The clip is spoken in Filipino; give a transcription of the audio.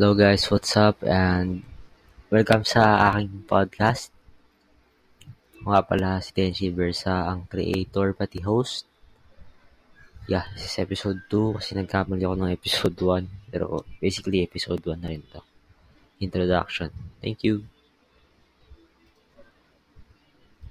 Hello guys, what's up? And welcome sa aking podcast. Ako nga pala si Tenshi Versa, ang creator pati host. Yeah, this is episode 2 kasi nagkamali ako ng episode 1. Pero basically episode 1 na rin to. Introduction. Thank you.